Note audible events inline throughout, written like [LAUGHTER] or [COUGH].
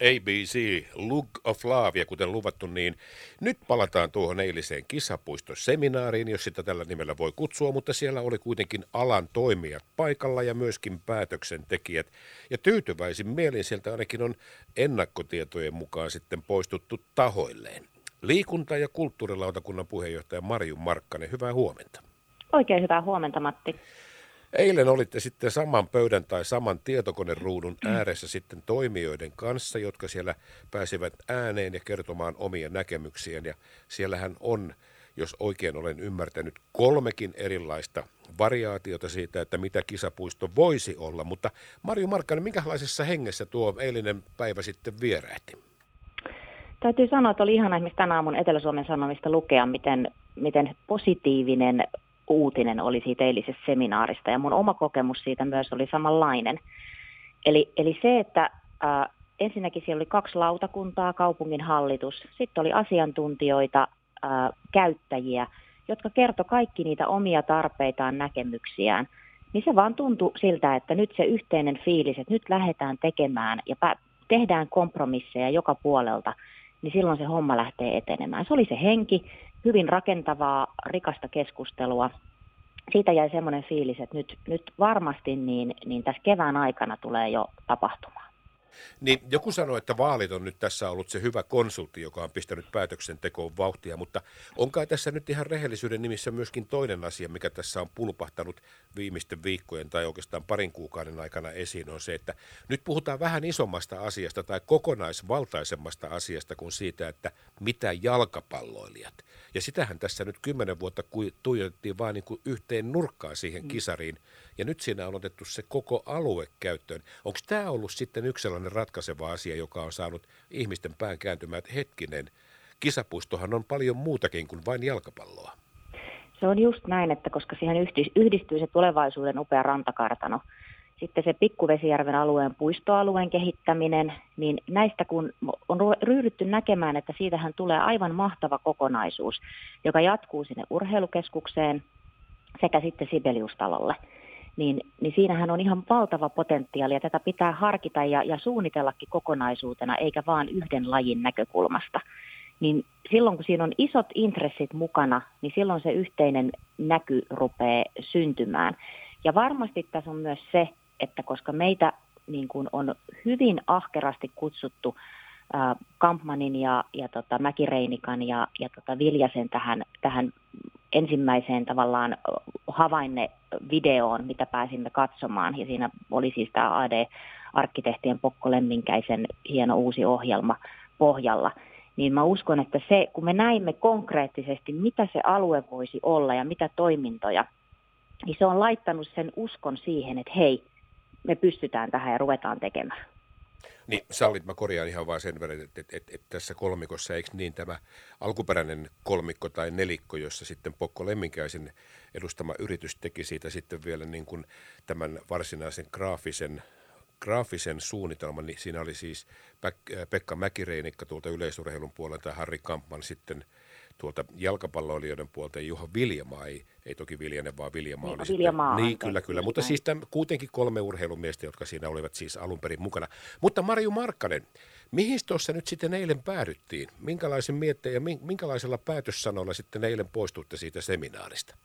ABC, Look of Love, ja kuten luvattu, niin nyt palataan tuohon eiliseen kisapuistoseminaariin, jos sitä tällä nimellä voi kutsua, mutta siellä oli kuitenkin alan toimijat paikalla ja myöskin päätöksentekijät. Ja tyytyväisin mielin sieltä ainakin on ennakkotietojen mukaan sitten poistuttu tahoilleen. Liikunta- ja kulttuurilautakunnan puheenjohtaja Marju Markkanen, hyvää huomenta. Oikein hyvää huomenta, Matti. Eilen olitte sitten saman pöydän tai saman tietokoneruudun ääressä sitten toimijoiden kanssa, jotka siellä pääsivät ääneen ja kertomaan omia näkemyksiään. Ja siellähän on, jos oikein olen ymmärtänyt, kolmekin erilaista variaatiota siitä, että mitä kisapuisto voisi olla. Mutta Marju Markkanen, minkälaisessa hengessä tuo eilinen päivä sitten vierähti? Täytyy sanoa, että oli ihana esimerkiksi tänä aamun Etelä-Suomen Sanomista lukea, miten, miten positiivinen uutinen oli siitä eilisestä seminaarista ja mun oma kokemus siitä myös oli samanlainen. Eli, eli se, että ää, ensinnäkin siellä oli kaksi lautakuntaa, kaupungin hallitus, sitten oli asiantuntijoita, ää, käyttäjiä, jotka kertoi kaikki niitä omia tarpeitaan, näkemyksiään, niin se vaan tuntui siltä, että nyt se yhteinen fiilis, että nyt lähdetään tekemään ja tehdään kompromisseja joka puolelta, niin silloin se homma lähtee etenemään. Se oli se henki, hyvin rakentavaa, rikasta keskustelua. Siitä jäi semmoinen fiilis, että nyt, nyt varmasti niin, niin tässä kevään aikana tulee jo tapahtumaan. Niin joku sanoi, että vaalit on nyt tässä ollut se hyvä konsultti, joka on pistänyt päätöksentekoon vauhtia, mutta onkaan tässä nyt ihan rehellisyyden nimissä myöskin toinen asia, mikä tässä on pulpahtanut viimeisten viikkojen tai oikeastaan parin kuukauden aikana esiin, on se, että nyt puhutaan vähän isommasta asiasta tai kokonaisvaltaisemmasta asiasta kuin siitä, että mitä jalkapalloilijat. Ja sitähän tässä nyt kymmenen vuotta tuijotettiin vain niin kuin yhteen nurkkaan siihen mm. kisariin, ja nyt siinä on otettu se koko alue käyttöön. Onko tämä ollut sitten yksi sellainen ratkaiseva asia, joka on saanut ihmisten pään kääntymään, että hetkinen, kisapuistohan on paljon muutakin kuin vain jalkapalloa. Se on just näin, että koska siihen yhdistyy se tulevaisuuden upea rantakartano, sitten se Pikkuvesijärven alueen puistoalueen kehittäminen, niin näistä kun on ryhdytty näkemään, että siitähän tulee aivan mahtava kokonaisuus, joka jatkuu sinne urheilukeskukseen sekä sitten Sibeliustalolle niin, niin siinähän on ihan valtava potentiaali ja tätä pitää harkita ja, ja suunnitellakin kokonaisuutena eikä vain yhden lajin näkökulmasta. Niin silloin kun siinä on isot intressit mukana, niin silloin se yhteinen näky rupeaa syntymään. Ja varmasti tässä on myös se, että koska meitä niin kuin on hyvin ahkerasti kutsuttu äh, Kampmanin ja, ja tota Mäkireinikan ja, ja tota Viljasen tähän, tähän ensimmäiseen tavallaan havainne videoon, mitä pääsimme katsomaan. Ja siinä oli siis tämä AD-arkkitehtien Pokko Lemminkäisen hieno uusi ohjelma pohjalla. Niin mä uskon, että se, kun me näimme konkreettisesti, mitä se alue voisi olla ja mitä toimintoja, niin se on laittanut sen uskon siihen, että hei, me pystytään tähän ja ruvetaan tekemään. Niin, sallit, mä korjaan ihan vaan sen verran, että, että, että, että tässä kolmikossa, eikö niin tämä alkuperäinen kolmikko tai nelikko, jossa sitten Pokko Lemminkäisen edustama yritys teki siitä sitten vielä niin kuin tämän varsinaisen graafisen graafisen suunnitelman, niin siinä oli siis Pekka Mäkireinikka tuolta yleisurheilun puolelta ja Harri Kampman sitten – tuolta jalkapalloilijoiden puolta ja Juha Viljamaa, ei, ei toki Viljanen, vaan Viljamaa niin, oli Viljamaa sitten. Niin, kyllä, kyllä. Mutta siis tämän, kuitenkin kolme urheilumiestä, jotka siinä olivat siis alun perin mukana. Mutta Marju Markkanen, mihin tuossa nyt sitten eilen päädyttiin? Minkälaisen mietteen ja minkälaisella päätössanolla sitten eilen poistutte siitä seminaarista?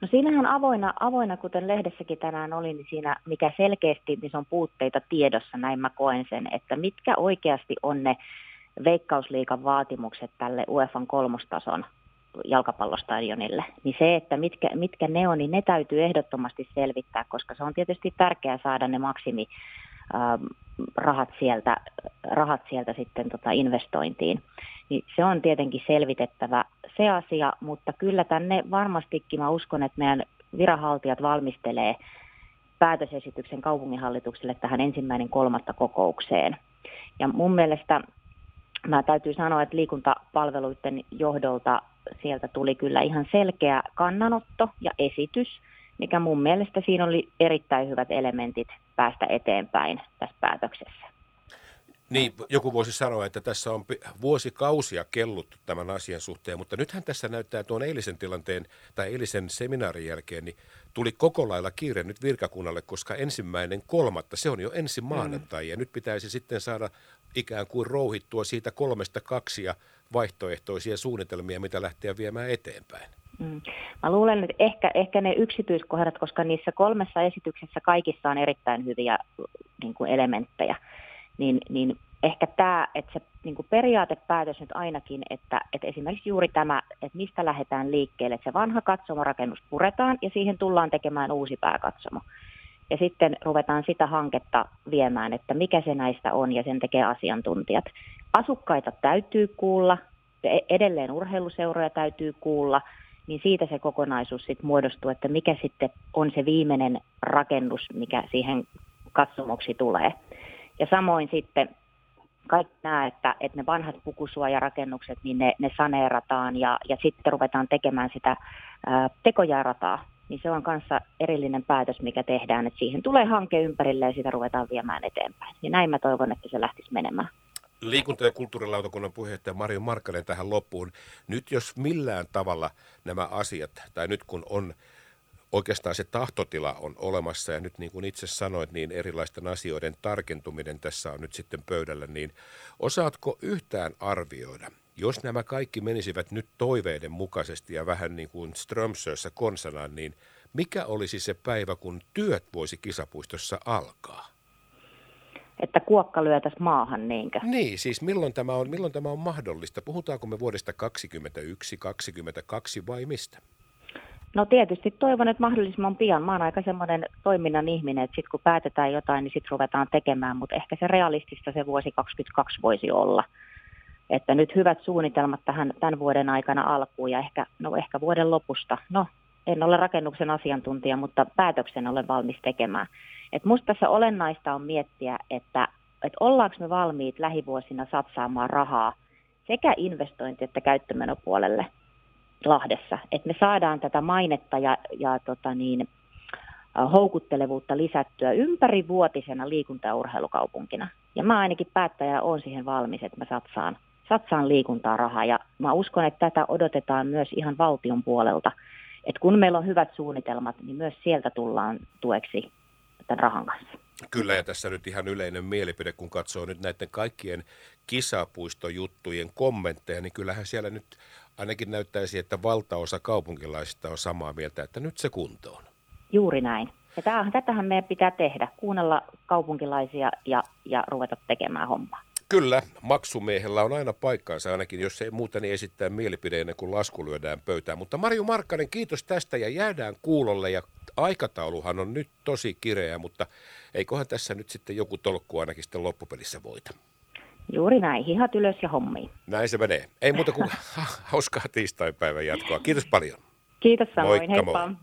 No siinähän avoinna, avoinna, kuten lehdessäkin tänään oli, niin siinä mikä selkeästi, niin se on puutteita tiedossa, näin mä koen sen, että mitkä oikeasti on ne veikkausliikan vaatimukset tälle UEFan kolmostason jalkapallostadionille, niin se, että mitkä, mitkä ne on, niin ne täytyy ehdottomasti selvittää, koska se on tietysti tärkeää saada ne maksimi ähm, rahat sieltä, rahat sieltä sitten tota investointiin. Niin se on tietenkin selvitettävä se asia, mutta kyllä tänne varmastikin mä uskon, että meidän viranhaltijat valmistelee päätösesityksen kaupunginhallitukselle tähän ensimmäinen kolmatta kokoukseen. Ja mun mielestä mä täytyy sanoa, että liikuntapalveluiden johdolta sieltä tuli kyllä ihan selkeä kannanotto ja esitys, mikä mun mielestä siinä oli erittäin hyvät elementit päästä eteenpäin tässä päätöksessä. Niin, joku voisi sanoa, että tässä on vuosikausia kelluttu tämän asian suhteen, mutta nythän tässä näyttää tuon eilisen tilanteen tai eilisen seminaarin jälkeen, niin tuli koko lailla kiire nyt virkakunnalle, koska ensimmäinen kolmatta, se on jo ensi maanantai mm. ja nyt pitäisi sitten saada ikään kuin rouhittua siitä kolmesta kaksia vaihtoehtoisia suunnitelmia, mitä lähteä viemään eteenpäin? Mm. Mä luulen, että ehkä, ehkä ne yksityiskohdat, koska niissä kolmessa esityksessä kaikissa on erittäin hyviä niin kuin elementtejä, niin, niin ehkä tämä, että se niin kuin periaatepäätös nyt ainakin, että, että esimerkiksi juuri tämä, että mistä lähdetään liikkeelle, että se vanha katsomorakennus puretaan ja siihen tullaan tekemään uusi pääkatsomo. Ja sitten ruvetaan sitä hanketta viemään, että mikä se näistä on ja sen tekee asiantuntijat. Asukkaita täytyy kuulla, e-, edelleen urheiluseuroja täytyy kuulla, niin siitä se kokonaisuus sitten muodostuu, että mikä sitten on se viimeinen rakennus, mikä siihen katsomoksi tulee. Ja samoin sitten kaikki nämä, että, että ne vanhat pukusuojarakennukset, niin ne, ne saneerataan ja, ja sitten ruvetaan tekemään sitä ää, tekojäärataa, niin se on kanssa erillinen päätös, mikä tehdään, että siihen tulee hanke ympärille ja sitä ruvetaan viemään eteenpäin. Ja näin mä toivon, että se lähtisi menemään. Liikunta- ja kulttuurilautakunnan puheenjohtaja Mario Markkanen tähän loppuun. Nyt jos millään tavalla nämä asiat, tai nyt kun on oikeastaan se tahtotila on olemassa ja nyt niin kuin itse sanoit, niin erilaisten asioiden tarkentuminen tässä on nyt sitten pöydällä, niin osaatko yhtään arvioida, jos nämä kaikki menisivät nyt toiveiden mukaisesti ja vähän niin kuin Strömsössä konsanaan, niin mikä olisi se päivä, kun työt voisi kisapuistossa alkaa? Että kuokka lyötäisi maahan, niinkö? Niin, siis milloin tämä on, milloin tämä on mahdollista? Puhutaanko me vuodesta 2021, 2022 vai mistä? No tietysti toivon, että mahdollisimman pian. Mä oon aika semmoinen toiminnan ihminen, että sitten kun päätetään jotain, niin sitten ruvetaan tekemään, mutta ehkä se realistista se vuosi 2022 voisi olla. Että nyt hyvät suunnitelmat tähän tämän vuoden aikana alkuun ja ehkä, no ehkä vuoden lopusta. No, en ole rakennuksen asiantuntija, mutta päätöksen olen valmis tekemään. Et musta tässä olennaista on miettiä, että, että ollaanko me valmiit lähivuosina satsaamaan rahaa sekä investointi- että käyttömenopuolelle – Lahdessa, että me saadaan tätä mainetta ja, ja tota niin, houkuttelevuutta lisättyä ympärivuotisena liikunta- ja urheilukaupunkina. Ja mä ainakin päättäjä on siihen valmis, että mä satsaan, satsaan liikuntaa rahaa. Ja mä uskon, että tätä odotetaan myös ihan valtion puolelta. Että kun meillä on hyvät suunnitelmat, niin myös sieltä tullaan tueksi tämän rahan kanssa. Kyllä, ja tässä nyt ihan yleinen mielipide, kun katsoo nyt näiden kaikkien kisapuistojuttujen kommentteja, niin kyllähän siellä nyt ainakin näyttäisi, että valtaosa kaupunkilaisista on samaa mieltä, että nyt se kuntoon. Juuri näin. Ja tämähän, tätähän meidän pitää tehdä, kuunnella kaupunkilaisia ja, ja ruveta tekemään hommaa. Kyllä, maksumiehellä on aina paikkaansa, ainakin jos ei muuta, niin esittää mielipide ennen kuin lasku lyödään pöytään. Mutta Marju Markkanen, kiitos tästä ja jäädään kuulolle ja aikatauluhan on nyt tosi kireä, mutta eiköhän tässä nyt sitten joku tolkku ainakin sitten loppupelissä voita. Juuri näin, hihat ylös ja hommiin. Näin se menee. Ei muuta kuin [LAUGHS] hauskaa tiistaipäivän jatkoa. Kiitos paljon. Kiitos samoin, Moikka heippa. Moi.